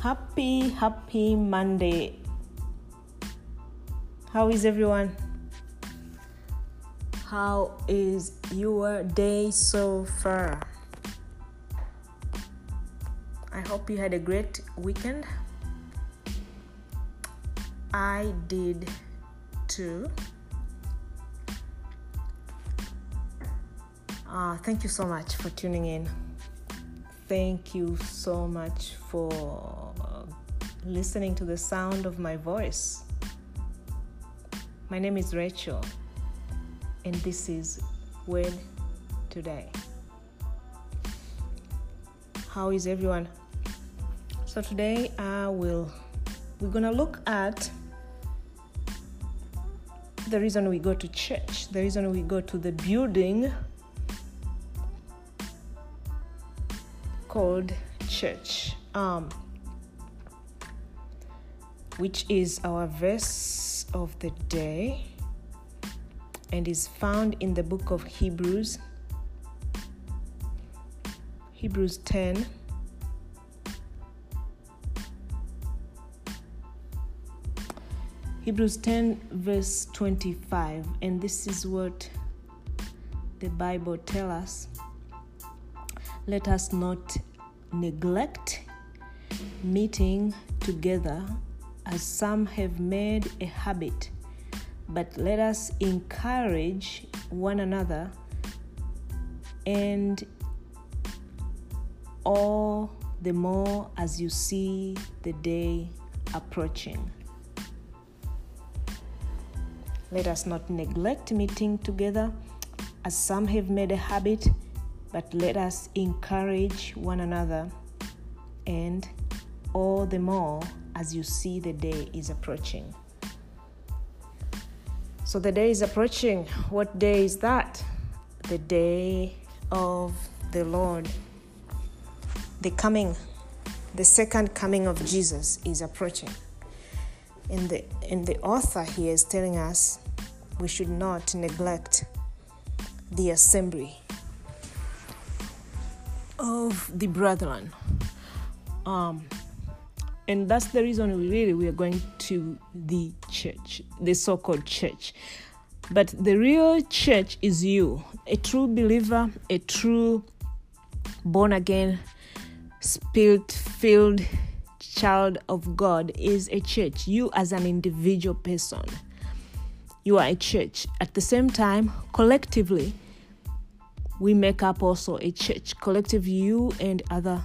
Happy, happy Monday. How is everyone? How is your day so far? I hope you had a great weekend. I did too. Uh, thank you so much for tuning in. Thank you so much for listening to the sound of my voice. My name is Rachel, and this is Word Today. How is everyone? So today I will we're gonna look at the reason we go to church, the reason we go to the building called church, um, which is our verse of the day and is found in the book of Hebrews, Hebrews 10. Hebrews 10, verse 25, and this is what the Bible tells us. Let us not neglect meeting together as some have made a habit, but let us encourage one another and all the more as you see the day approaching. Let us not neglect meeting together as some have made a habit, but let us encourage one another, and all the more as you see the day is approaching. So the day is approaching. What day is that? The day of the Lord. The coming, the second coming of Jesus is approaching. And the, and the author here is telling us we should not neglect the assembly of the brethren. Um, and that's the reason we really we are going to the church, the so-called church. But the real church is you, a true believer, a true born again, spirit filled child of God is a church. You as an individual person, you are a church. At the same time, collectively, we make up also a church. Collective, you and other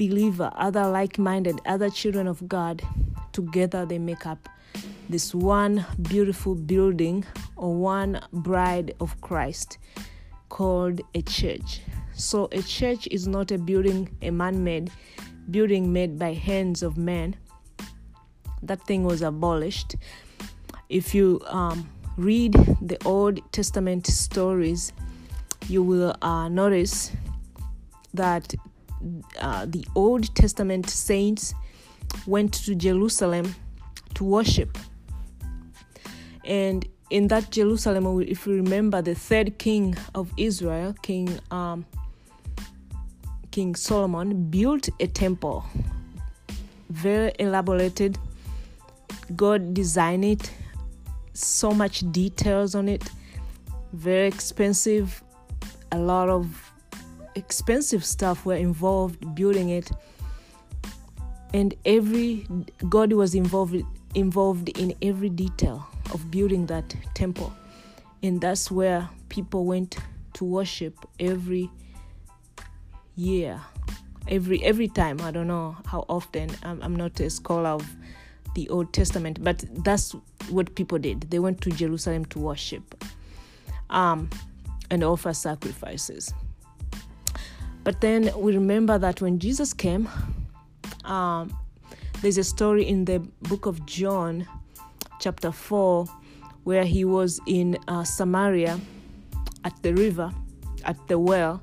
believer, other like-minded, other children of God, together they make up this one beautiful building or one bride of Christ called a church. So a church is not a building, a man-made building made by hands of men. That thing was abolished. If you um, read the Old Testament stories, you will uh, notice that uh, the Old Testament saints went to Jerusalem to worship. And in that Jerusalem, if you remember, the third king of Israel, King um, King Solomon, built a temple, very elaborated. God designed it, so much details on it, very expensive. A lot of expensive stuff were involved building it, and every God was involved involved in every detail of building that temple, and that's where people went to worship every year. Every every time. I don't know how often. I'm, I'm not a scholar of the old testament but that's what people did. They went to jerusalem to worship um, and offer sacrifices but then we remember that when jesus came um, there's a story in the book of john chapter 4 where he was in uh, samaria at the river at the well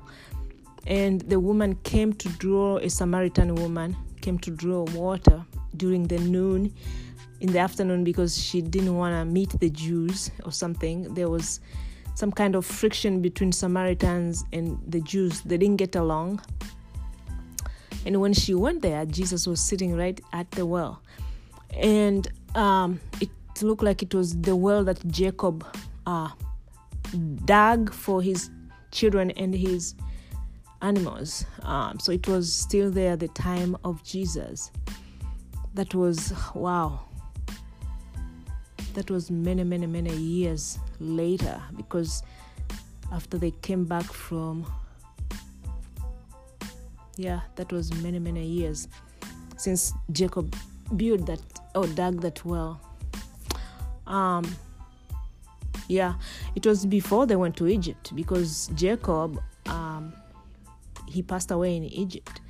and the woman came to draw a samaritan woman came to draw water during the noon in the afternoon because she didn't want to meet the jews or something. There was some kind of friction between samaritans and the jews they didn't get along And when she went there, Jesus was sitting right at the well. And um, it looked like it was the well that Jacob uh, dug for his children and his animals. Um, so it was still there the time of Jesus. That was, wow. That was many, many, many years later because after they came back from, yeah, that was many, many years since Jacob built that or dug that well. Um, yeah, it was before they went to Egypt because Jacob um, he passed away in Egypt,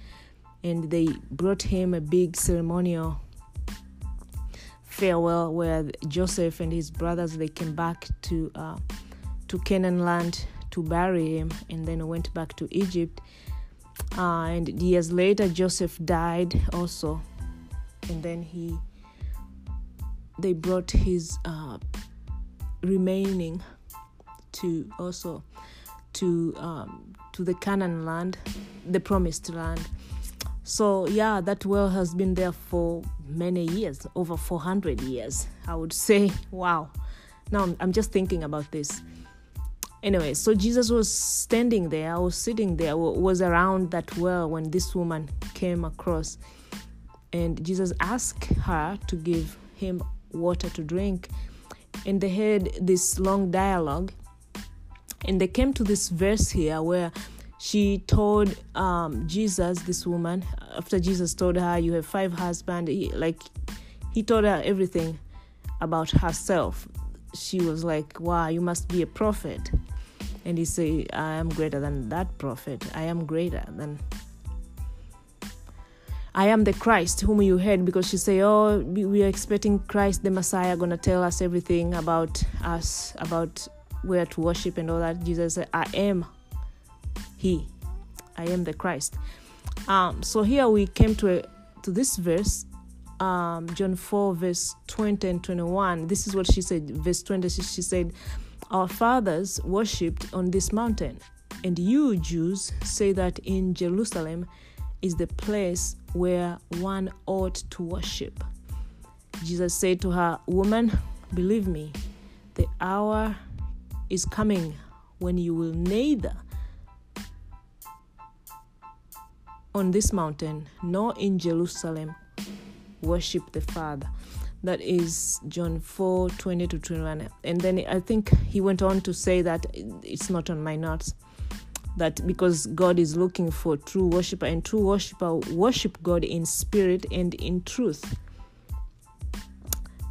and they brought him a big ceremonial farewell where Joseph and his brothers they came back to uh, to Canaan land to bury him, and then went back to Egypt. Uh, and years later, Joseph died also, and then he they brought his uh, remaining to also to um, to the Canaan land, the promised land. So, yeah, that well has been there for many years, over 400 years. I would say, wow. Now I'm just thinking about this. Anyway, so Jesus was standing there, I was sitting there, was around that well when this woman came across. And Jesus asked her to give him water to drink. And they had this long dialogue and they came to this verse here where she told um, Jesus, this woman, after Jesus told her, You have five husbands, he, like he told her everything about herself. She was like, Wow, you must be a prophet. And he said, I am greater than that prophet. I am greater than I am the Christ whom you heard because she said, Oh, we are expecting Christ, the Messiah, gonna tell us everything about us, about where to worship and all that. Jesus said, I am He. I am the Christ. Um, so here we came to a, to this verse, um, John 4, verse 20 and 21. This is what she said. Verse 20, she, she said, Our fathers worshipped on this mountain, and you Jews say that in Jerusalem is the place where one ought to worship. Jesus said to her, Woman, believe me, the hour is coming when you will neither on this mountain nor in Jerusalem worship the Father. That is John 4 20 to 21. And then I think he went on to say that it's not on my notes that because God is looking for true worshiper and true worshiper worship God in spirit and in truth.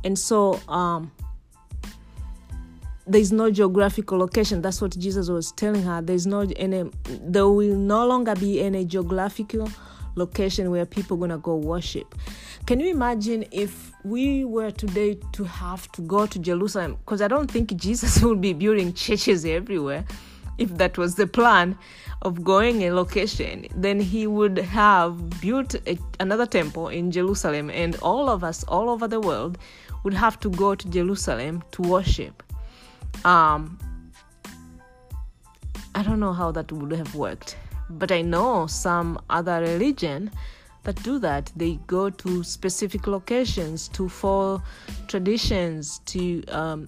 And so um there's no geographical location. That's what Jesus was telling her. There's no any. There will no longer be any geographical location where people gonna go worship. Can you imagine if we were today to have to go to Jerusalem? Because I don't think Jesus would be building churches everywhere. If that was the plan of going a location, then he would have built a, another temple in Jerusalem, and all of us all over the world would have to go to Jerusalem to worship um, I don't know how that would have worked, but I know some other religion that do that. They go to specific locations to follow traditions to um,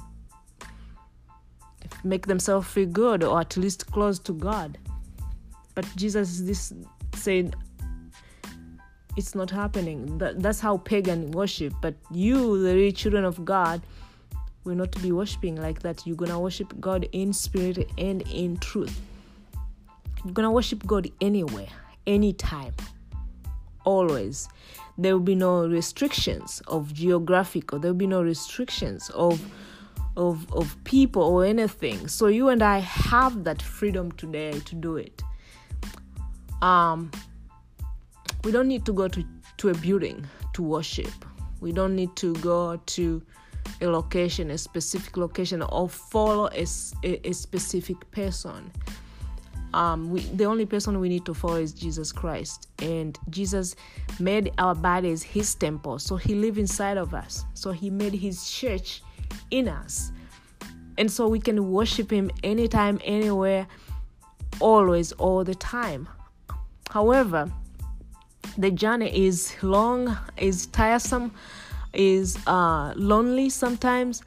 make themselves feel good or at least close to God. But Jesus this said it's not happening. That, that's how pagan worship. But you, the children of God, we're not to be worshiping like that. You're gonna worship God in spirit and in truth. You're gonna worship God anywhere, anytime, always. There will be no restrictions of geographic, or there will be no restrictions of of of people or anything. So you and I have that freedom today to do it. Um, we don't need to go to to a building to worship. We don't need to go to a location, a specific location, or follow a, a, a specific person. Um, we, the only person we need to follow is Jesus Christ. And Jesus made our bodies his temple. So he lives inside of us. So he made his church in us. And so we can worship him anytime, anywhere, always, all the time. However, the journey is long, is tiresome, is uh, lonely sometimes,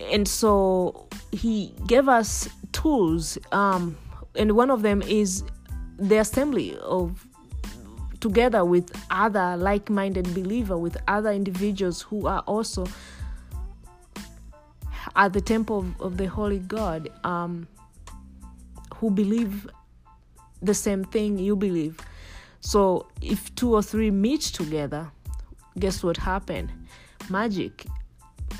and so he gave us tools, um, and one of them is the assembly of together with other like-minded believer with other individuals who are also at the temple of, of the holy god um, who believe the same thing you believe. So if two or three meet together guess what happened? Magic.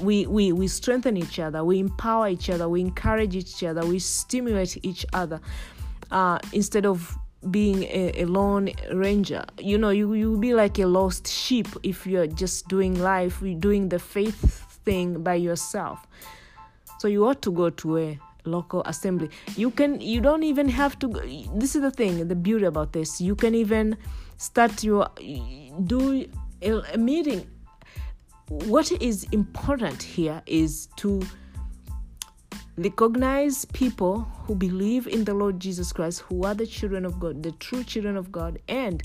We, we we strengthen each other. We empower each other. We encourage each other. We stimulate each other. Uh, instead of being a, a lone ranger. You know you you be like a lost sheep if you're just doing life doing the faith thing by yourself. So you ought to go to a local assembly. You can you don't even have to Go. this is the thing the beauty about this. You can even start your do a, meeting. What is important here is to recognize people who believe in the Lord Jesus Christ, who are the children of God, the true children of God, and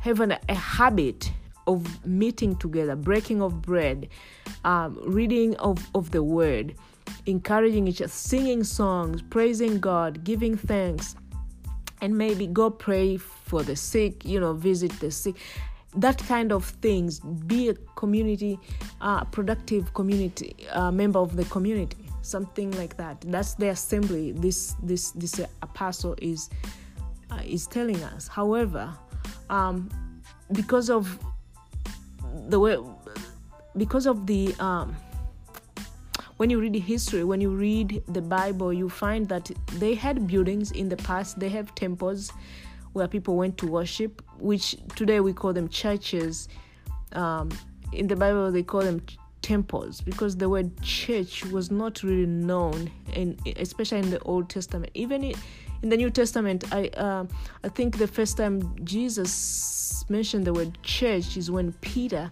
have an, a habit of meeting together, breaking of bread, um, reading of, of the word, encouraging each other, singing songs, praising God, giving thanks, and maybe go pray for the sick, you know, visit the sick. That kind of things be a community uh, productive community uh, member of the community something like that. That's the assembly this this this uh, apostle is uh, is telling us. However um, because of the way because of the um, when you read history when you read the bible you find that they had buildings in the past they have temples where people went to worship, which today we call them churches. Um, in the Bible, they call them temples because the word church was not really known, in, especially in the Old Testament. Even in the New Testament, I uh, I think the first time Jesus mentioned the word church is when Peter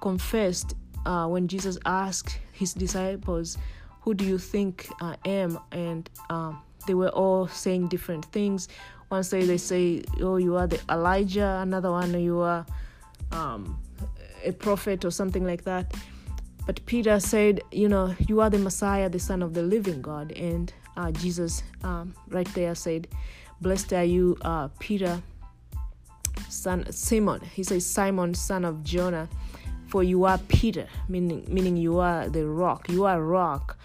confessed uh, when Jesus asked his disciples, "Who do you think I am?" and um, they were all saying different things one say they say, "Oh, you are the Elijah." Another one, you are um, a prophet or something like that. But Peter said, "You know, you are the Messiah, the Son of the Living God." And uh, Jesus, um, right there, said, "Blessed are you, uh, Peter, son Simon." He says, "Simon, son of Jonah." For you are Peter, meaning meaning you are the rock. You are rock,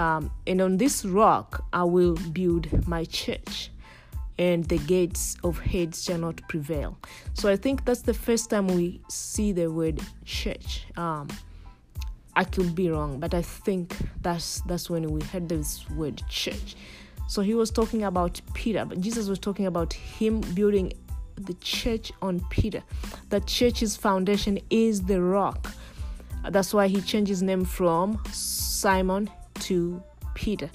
um, and on this rock I will build my church and the gates of hate shall not prevail. So I think that's the first time we see the word church. Um, I could be wrong, but I think that's that's when we heard this word church. So he was talking about Peter, but Jesus was talking about him building the church on Peter. The church's foundation is the rock. That's why he changed his name from Simon to Peter.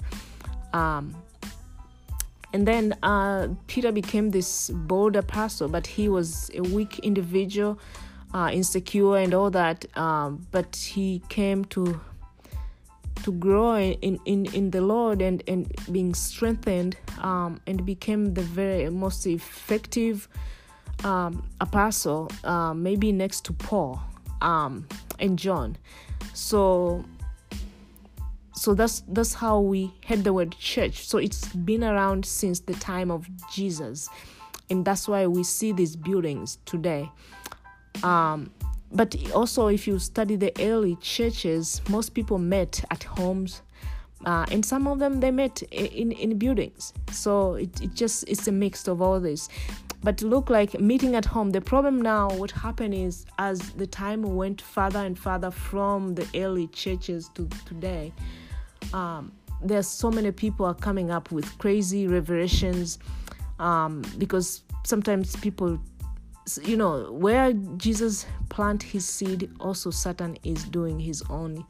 Um, and then uh, Peter became this bold apostle, but he was a weak individual, uh, insecure, and all that. Um, but he came to to grow in, in, in the Lord and, and being strengthened um, and became the very most effective um, apostle, uh, maybe next to Paul um, and John. So so that's that's how we had the word church. So it's been around since the time of jesus. And that's why we see these buildings today. Um, but also if you study the early churches most people met at homes uh, and some of them they met in, in buildings. So it, it just it's a mix of all this. But look like meeting at home the problem now what happened is as the time went further and further from the early churches to today um, there's so many people are coming up with crazy revelations um, because sometimes people you know where jesus plant his seed also satan is doing his own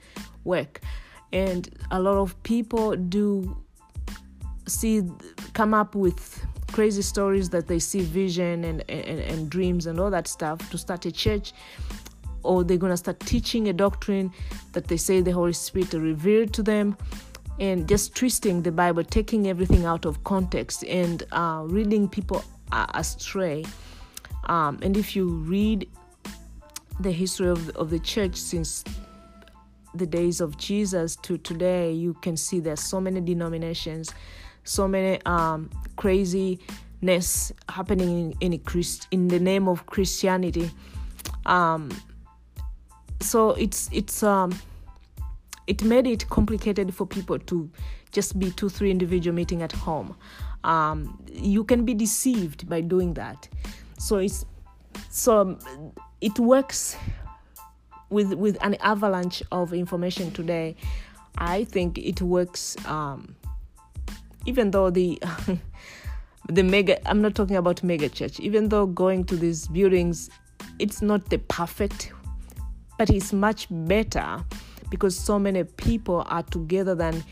work. And a lot of people do see come up with crazy stories that they see vision and, and, and dreams and all that stuff to start a church or they're going to start teaching a doctrine that they say the Holy Spirit revealed to them and just twisting the Bible, taking everything out of context and uh, reading people uh, astray. Um, and if you read the history of, of the church since the days of Jesus to today, you can see there's so many denominations, so many um, craziness happening in, in, Christ, in the name of Christianity. Um, so it's it's um, it made it complicated for people to just be two three individual meeting at home. Um, you can be deceived by doing that. So it's so it works with with an avalanche of information today. I think it works. Um, even though the the mega, I'm not talking about mega church. Even though going to these buildings, it's not the perfect, but it's much better because so many people are together than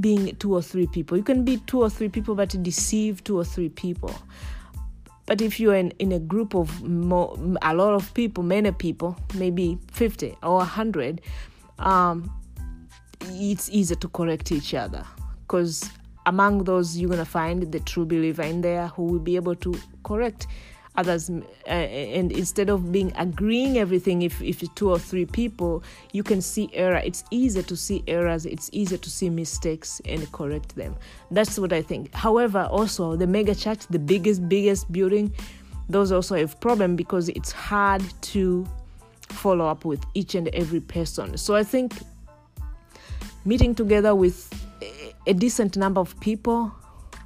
being two or three people. You can be two or three people, but deceive two or three people. But if you're in, in a group of more, a lot of people, many people, maybe 50 or 100, um, it's easier to correct each other because among those you're going to find the true believer in there who will be able to correct others uh, and instead of being agreeing everything if, if two or three people you can see error. It's easier to see errors. It's easier to see mistakes and correct them. That's what i think. However also the mega church the biggest biggest building those also have problem because it's hard to follow up with each and every person. So i think meeting together with a decent number of people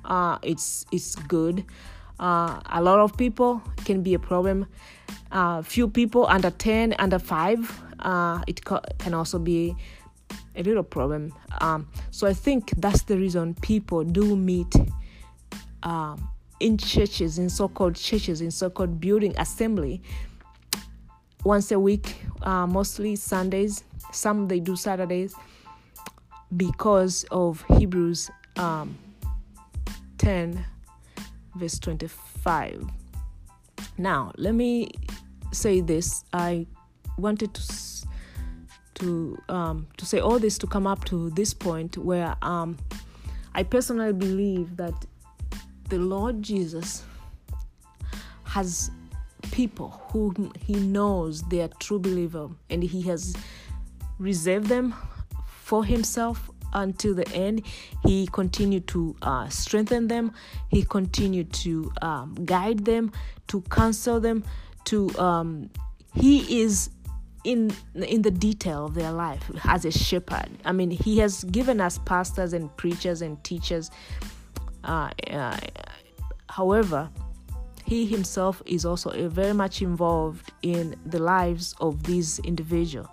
uh, it's it's good uh, a lot of people can be a problem. Uh, few people under 10, under 5, uh, it co- can also be a little problem. Um, so I think that's the reason people do meet um, in churches, in so called churches, in so called building assembly once a week, uh, mostly Sundays. Some they do Saturdays because of Hebrews um, 10 verse 25. Now, let me say this. I wanted to to um, to say all this to come up to this point where um, I personally believe that the Lord Jesus has people whom He knows they are true believer, and He has reserved them for Himself until the end. He continued to uh, strengthen them. He continued to um, guide them, to counsel them. To um, he is in in the detail of their life as a shepherd. I mean, he has given us pastors and preachers and teachers. Uh, uh, however, he himself is also very much involved in the lives of these individuals,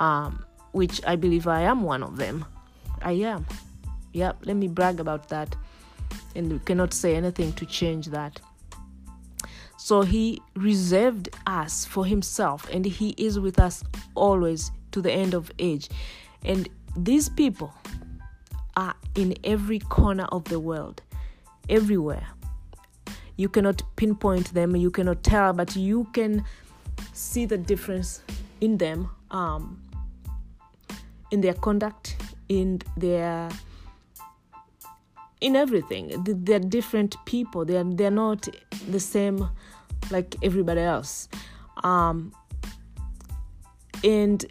um, which I believe I am one of them. I am. Yep, let me brag about that. And we cannot say anything to change that. So he reserved us for himself, and he is with us always to the end of age. And these people are in every corner of the world, everywhere. You cannot pinpoint them, you cannot tell, but you can see the difference in them, um, in their conduct, in their in everything. They're different people. They're they're not the same like everybody else. Um and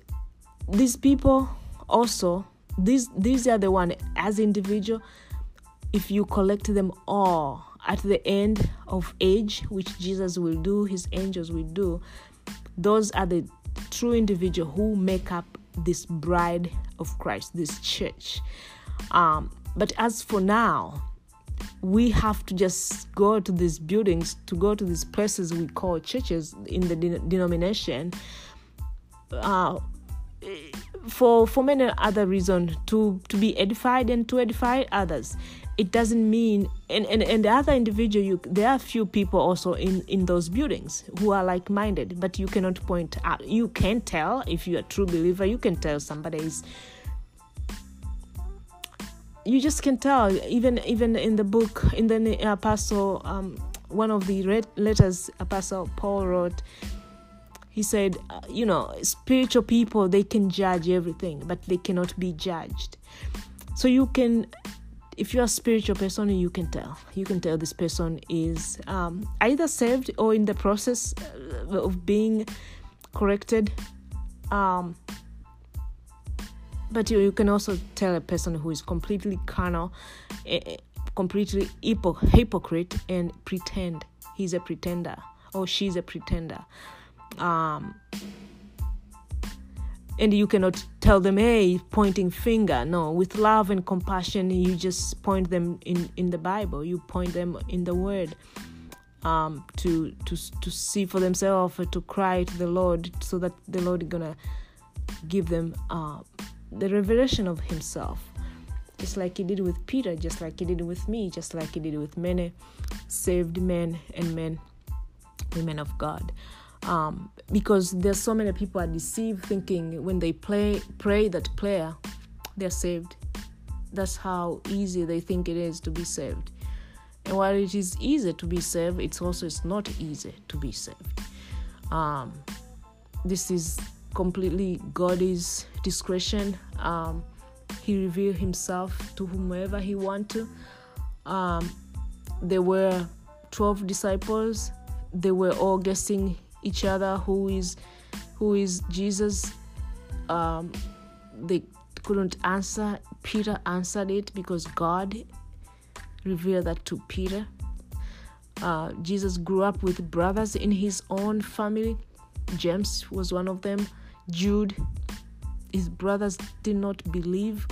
these people also these these are the one as individual. If you collect them all at the end of age which jesus will do his angels will do those are the true individual who make up this bride of Christ, this church. Um, but as for now, we have to just go to these buildings, to go to these places we call churches in the de- denomination, uh, for for many other reasons, to to be edified and to edify others it doesn't mean and, and, and the other individual you there are few people also in in those buildings who are like-minded but you cannot point out you can tell if you're a true believer you can tell somebody is you just can tell even even in the book in the apostle um, one of the red letters apostle paul wrote he said uh, you know spiritual people they can judge everything but they cannot be judged. So you can if you're a spiritual person, you can tell. You can tell this person is um, either saved or in the process uh, of being corrected. Um, but you, you can also tell a person who is completely carnal, eh, completely hypo- hypocrite, and pretend he's a pretender or she's a pretender. Um, and you cannot tell them hey pointing finger. No with love and compassion you just point them in in the bible. You point them in the word um, to to to see for themselves to cry to the lord so that the lord is gonna give them uh, the revelation of himself. Just like he did with peter just like he did with me just like he did with many saved men and men women of god um, because there's so many people are deceived thinking when they play pray that prayer they're saved. That's how easy they think it is to be saved. And while it is easy to be saved it's also it's not easy to be saved. Um, this is completely god's discretion. Um, he revealed himself to whomever he want to. Um, there were 12 disciples. They were all guessing each other who is who is Jesus. Um, they couldn't answer. Peter answered it because God revealed that to Peter. Uh, Jesus grew up with brothers in his own family. James was one of them. Jude, his brothers did not believe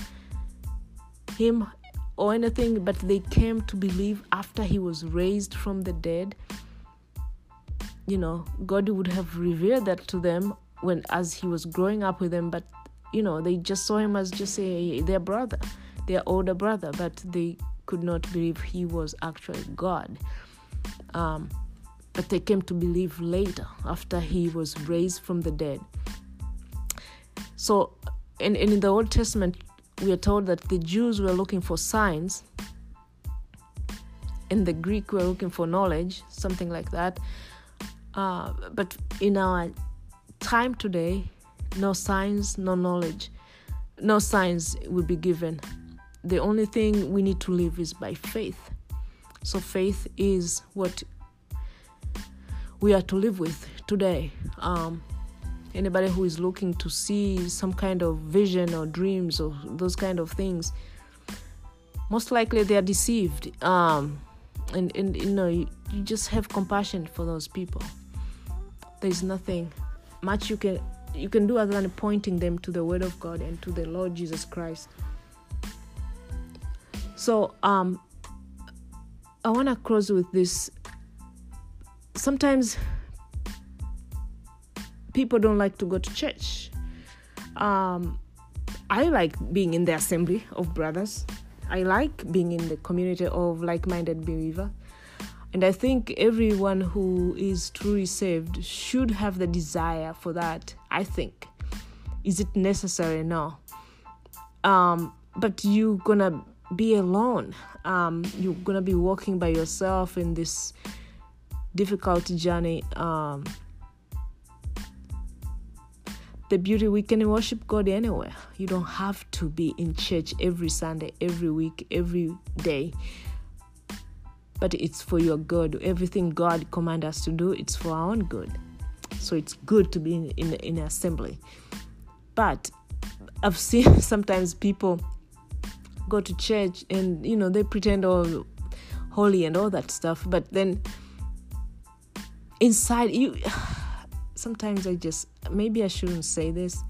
him or anything, but they came to believe after he was raised from the dead you know god would have revealed that to them when as he was growing up with them but you know they just saw him as just a their brother their older brother but they could not believe he was actually god. Um, but they came to believe later after he was raised from the dead. So in, in the old testament we are told that the jews were looking for signs and the greek were looking for knowledge something like that uh, but in our time today, no signs, no knowledge, no signs will be given. The only thing we need to live is by faith. So, faith is what we are to live with today. Um, anybody who is looking to see some kind of vision or dreams or those kind of things, most likely they are deceived. Um, and, and you know, you, you just have compassion for those people there's nothing much you can you can do other than pointing them to the word of god and to the lord jesus christ. So um i want to close with this. Sometimes people don't like to go to church. Um i like being in the assembly of brothers. I like being in the community of like-minded believer and I think everyone who is truly saved should have the desire for that. I think. Is it necessary? No. Um, but you're gonna be alone. Um, you're gonna be walking by yourself in this difficult journey. Um, the beauty we can worship God anywhere. You don't have to be in church every Sunday, every week, every day but it's for your good. Everything God commands us to do, it's for our own good. So it's good to be in, in, in assembly. But I've seen sometimes people go to church and you know they pretend all holy and all that stuff, but then inside you sometimes I just maybe I shouldn't say this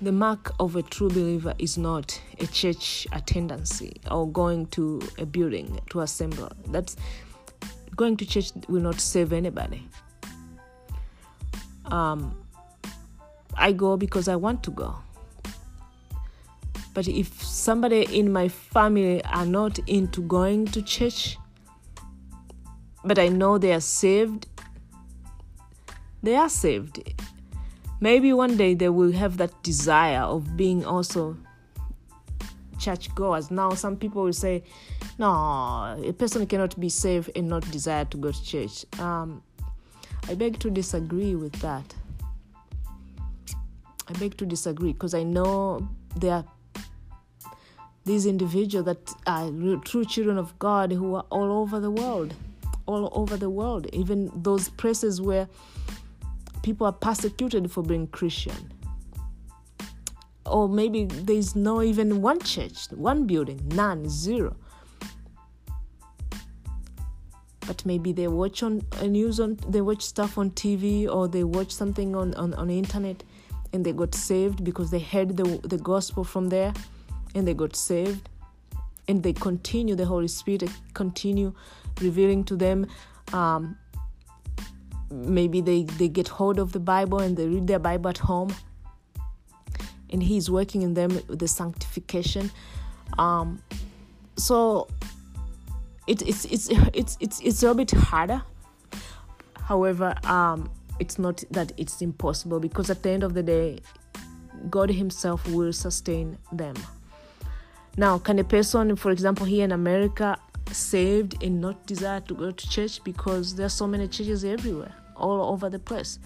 the mark of a true believer is not a church attendance or going to a building to assemble. That's going to church will not save anybody. Um, I go because I want to go. But if somebody in my family are not into going to church, but I know they are saved, they are saved maybe one day they will have that desire of being also church goers. Now, some people will say, no, a person cannot be saved and not desire to go to church. Um, I beg to disagree with that. I beg to disagree because I know there are these individuals that are true children of God who are all over the world, all over the world, even those places where people are persecuted for being Christian. Or maybe there's no even one church, one building, none, zero. But maybe they watch on uh, news on they watch stuff on TV or they watch something on, on, on internet and they got saved because they heard the, the gospel from there and they got saved and they continue the holy spirit continue revealing to them um, maybe they, they get hold of the bible and they read their bible at home. And he's working in them with the sanctification. Um, so it, it's it's it's it's it's a bit harder. However um, it's not that it's impossible because at the end of the day god himself will sustain them. Now can a person for example here in america saved and not desire to go to church because there are so many churches everywhere all over the place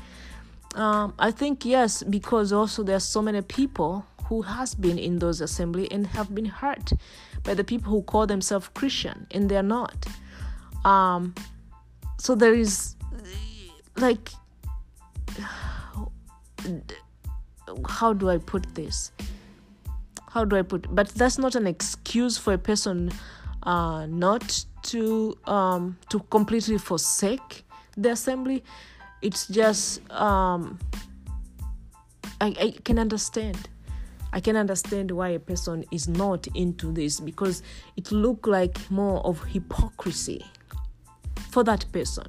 um, i think yes because also there are so many people who has been in those assembly and have been hurt by the people who call themselves christian and they're not um, so there is like how do I put this? How do I put? But that's not an excuse for a person uh, not to um, to completely forsake the assembly. It's just um, I, I can understand. I can understand why a person is not into this because it look like more of hypocrisy for that person.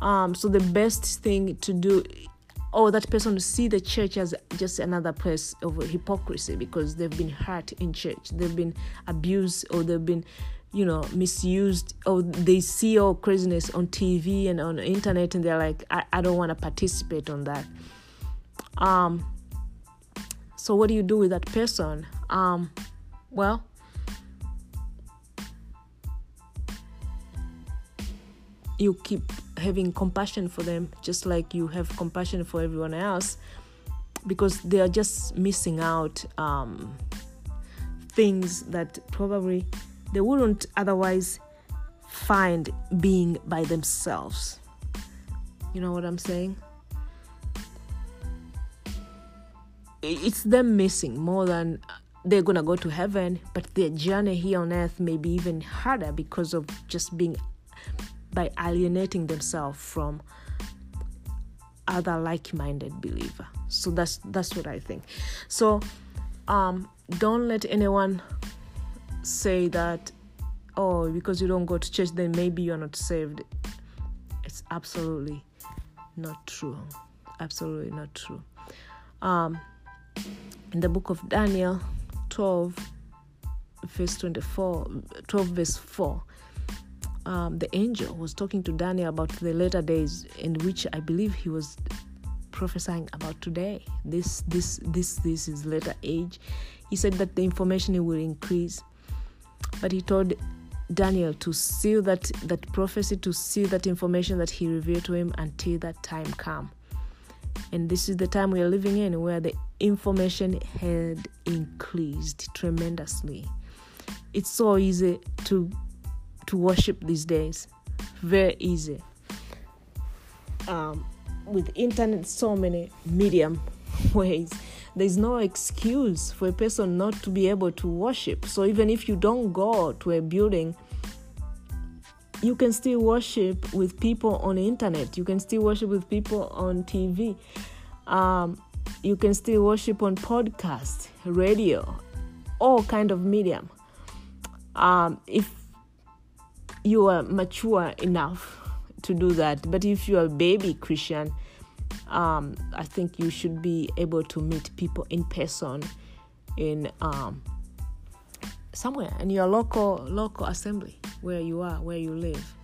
Um, so the best thing to do or that person to see the church as just another place of hypocrisy because they've been hurt in church. They've been abused or they've been you know misused or they see all craziness on tv and on internet and they're like i, I don't want to participate on that. Um so what do you do with that person? Um well you keep having compassion for them just like you have compassion for everyone else because they are just missing out um, things that probably they wouldn't otherwise find being by themselves. You know what i'm saying? It's them missing more than they're gonna go to heaven but their journey here on earth may be even harder because of just being by alienating themselves from other like-minded believer. So that's that's what i think. So um don't let anyone say that oh because you don't go to church then maybe you're not saved. It's absolutely not true. Absolutely not true. Um in the book of daniel 12 verse 24 12 verse 4 um, the angel was talking to Daniel about the later days, in which I believe he was prophesying about today. This, this, this, this is later age. He said that the information will increase, but he told Daniel to seal that that prophecy, to seal that information that he revealed to him until that time come. And this is the time we are living in, where the information had increased tremendously. It's so easy to to worship these days. Very easy. Um, with internet, so many medium ways. There's no excuse for a person not to be able to worship. So even if you don't go to a building, you can still worship with people on the internet. You can still worship with people on TV. Um, you can still worship on podcast, radio, all kind of medium. Um, if you are mature enough to do that. But if you're a baby Christian, um, I think you should be able to meet people in person in um, somewhere in your local local assembly where you are, where you live.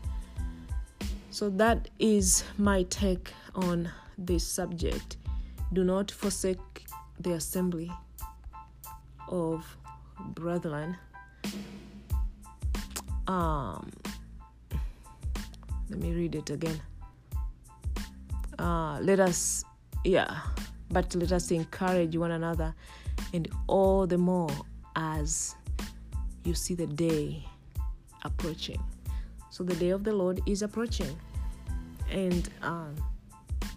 So that is my take on this subject. Do not forsake the assembly of brethren. Um, let me read it again. Uh, let us, yeah, but let us encourage one another, and all the more as you see the day approaching. So the day of the Lord is approaching. And um,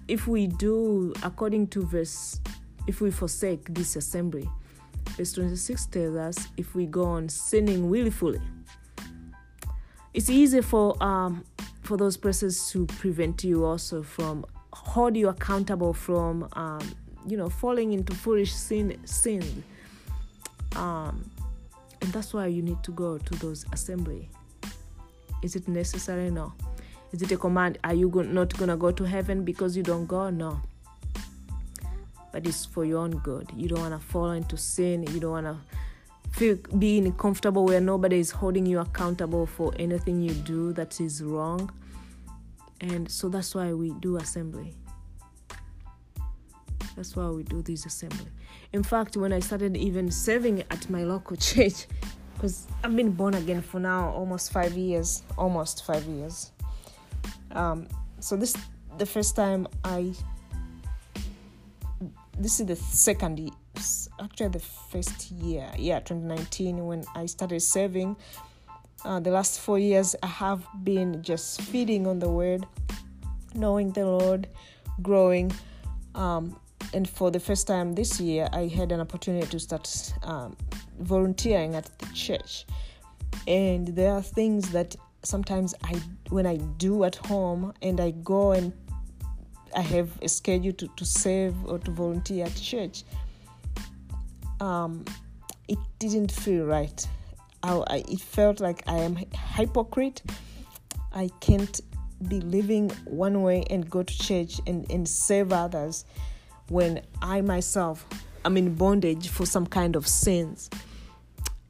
if we do according to verse, if we forsake this assembly, verse 26 tells us if we go on sinning willfully, it's easy for um, for those persons to prevent you also from hold you accountable from um, you know falling into foolish sin sin. Um, and that's why you need to go to those assembly. Is it necessary? No. Is it a command are you not gonna go to heaven because you don't go? No. But it's for your own good. You don't want to fall into sin. You don't want to feel being comfortable where nobody is holding you accountable for anything you do that is wrong. And so that's why we do assembly. That's why we do this assembly. In fact when i started even serving at my local church because i've been born again for now almost five years almost five years. Um, so this the first time i this is the second actually the first year yeah 2019 when i started serving. Uh, the last four years i have been just feeding on the word knowing the lord growing. Um, and for the first time this year i had an opportunity to start um, volunteering at the church. And there are things that sometimes i when i do at home and i go and I have a schedule to, to serve or to volunteer at church, um, it didn't feel right. I, I, it felt like I am hypocrite. I can't be living one way and go to church and, and serve others when I myself am in bondage for some kind of sins.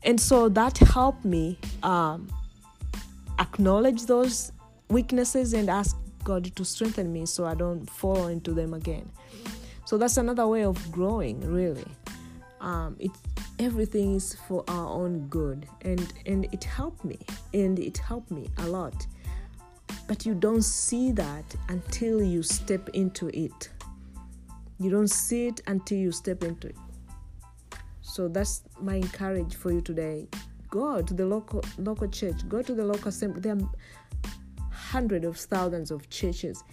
And so that helped me um, acknowledge those weaknesses and ask God to strengthen me so I don't fall into them again. So that's another way of growing, really. Um, it everything is for our own good, and and it helped me, and it helped me a lot. But you don't see that until you step into it. You don't see it until you step into it. So that's my encourage for you today. Go to the local local church. Go to the local assembly. There are hundreds of thousands of churches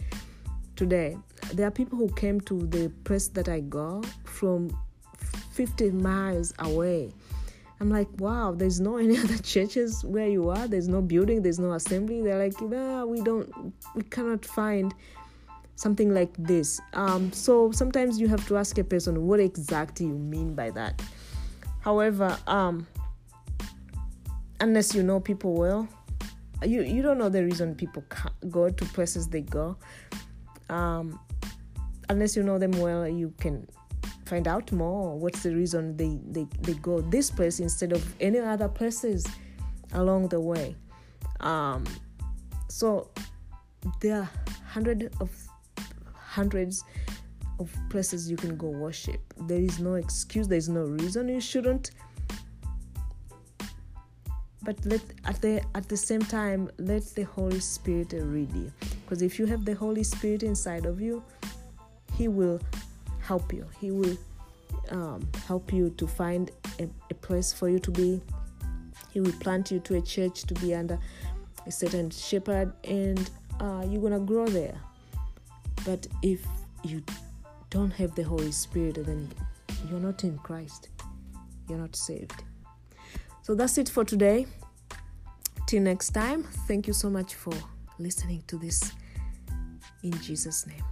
today. There are people who came to the place that I go from 50 miles away. I'm like, wow, there's no any other churches where you are. There's no building. There's no assembly. They're like, nah, we don't, we cannot find something like this. Um, so sometimes you have to ask a person what exactly you mean by that. However, um, unless you know people well, you you don't know the reason people go to places they go um, unless you know them well you can find out more what's the reason they, they, they go this place instead of any other places along the way. Um, so there are hundreds of hundreds of places you can go worship. There is no excuse there is no reason you shouldn't. But let at the at the same time let the holy spirit lead you. Because if you have the holy spirit inside of you he will help you he will um, help you to find a, a place for you to be he will plant you to a church to be under a certain shepherd and uh, you're gonna grow there but if you don't have the holy spirit then you're not in christ you're not saved so that's it for today. Till next time, thank you so much for listening to this. In Jesus' name.